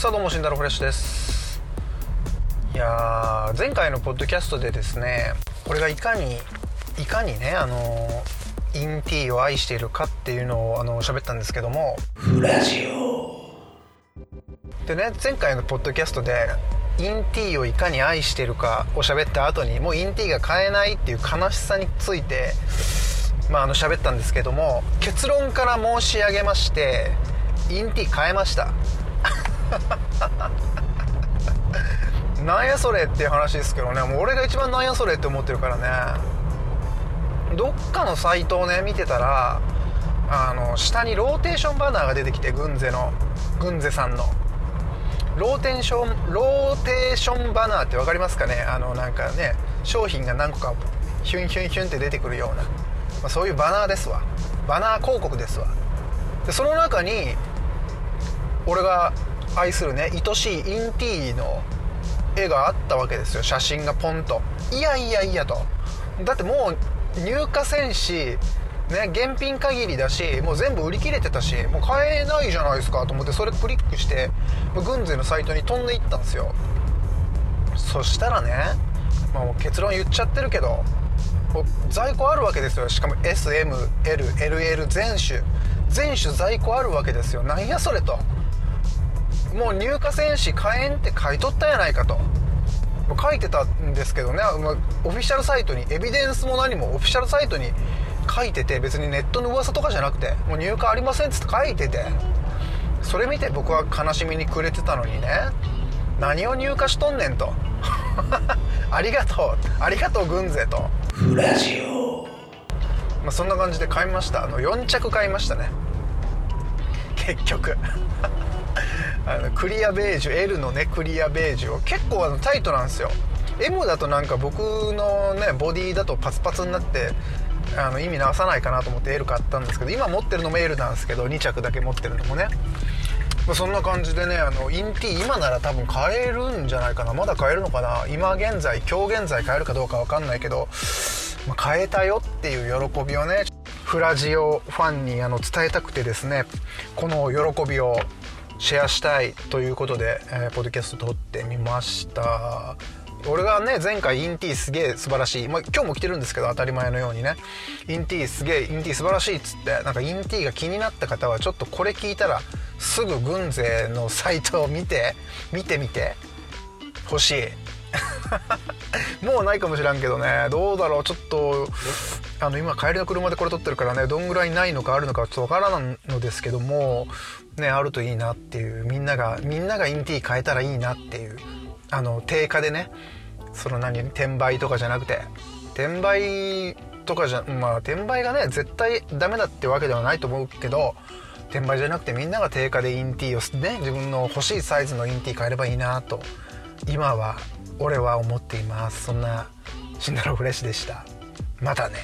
さあどうも慎太郎フレッシュです。いやー前回のポッドキャストでですねこれがいかにいかにねあのインティーを愛しているかっていうのをあの喋ったんですけども。フラジオ。でね前回のポッドキャストでインティーをいかに愛しているかを喋った後にもうインティーが買えないっていう悲しさについてまああの喋ったんですけども結論から申し上げましてin.T 買えました なんやそれっていう話ですけどね。もう俺が一番なんやそれって思ってるからね。どっかのサイトをね見てたらあの下にローテーションバナーが出てきてグンゼのグンゼさんの。ローテーションローテーションバナーって分かりますかね？あのなんかね商品が何個かヒュンヒュンヒュンって出てくるような、まあ、そういうバナーですわ。バナー広告ですわ。でその中に俺が愛するね愛しいインティーの絵があったわけですよ。写真がポンと。いやいやいやと。だってもう入荷せんしね、現品限りだしもう全部売り切れてたしもう買えないじゃないですかと思ってそれクリックして軍勢のサイトに飛んでいったんですよ。そしたらね、まあ、もう結論言っちゃってるけど在庫あるわけですよ。しかも SMLLL 全種。全種在庫あるわけですよ。なんやそれと。もう入荷せんし買えんって買い取ったやないかと。書いてたんですけどね。オフィシャルサイトにエビデンスも何もオフィシャルサイトに書いてて別にネットの噂とかじゃなくてもう入荷ありませんっつって書いてて。それ見て僕は悲しみに暮れてたのにね。何を入荷しとんねんと。ありがとう。ありがとう軍勢と。フラジオ。まあそんな感じで買いました。あの4着買いましたね。結局あのクリアベージュ L のねクリアベージュを結構あのタイトなんですよ。M だとなんか僕のねボディだとパツパツになってあの意味直さないかなと思って L 買ったんですけど今持ってるのも L なんですけど2着だけ持ってるのもね。そんな感じでねあのインティ今なら多分買えるんじゃないかな。まだ買えるのかな。今現在今日現在買えるかどうか分かんないけど、まあ、買えたよっていう喜びをねフラジオファンにあの伝えたくてですねこの喜びをシェアしたいということで、えー、ポッドキャスト撮ってみました。俺がね前回インティーすげえ素晴らしい、まあ、今日も来てるんですけど当たり前のようにね。インティーすげえインティー素晴らしいっつってなんかインティーが気になった方はちょっとこれ聞いたらすぐ軍勢のサイトを見て見てみて欲しい。もうないかもしらんけどね。どうだろう。ちょっとあの今帰りの車でこれ撮ってるからねどんぐらいないのかあるのかちょっとわからないのですけどもねあるといいなっていうみんながみんながインティー変えたらいいなっていうあの定価でねその何転売とかじゃなくて転売とかじゃまあ転売がね絶対ダメだってわけではないと思うけど転売じゃなくてみんなが定価でインティーをね自分の欲しいサイズのインティー買えればいいなと今は俺は思っています。そんなシンダロフレッシュでした。またね。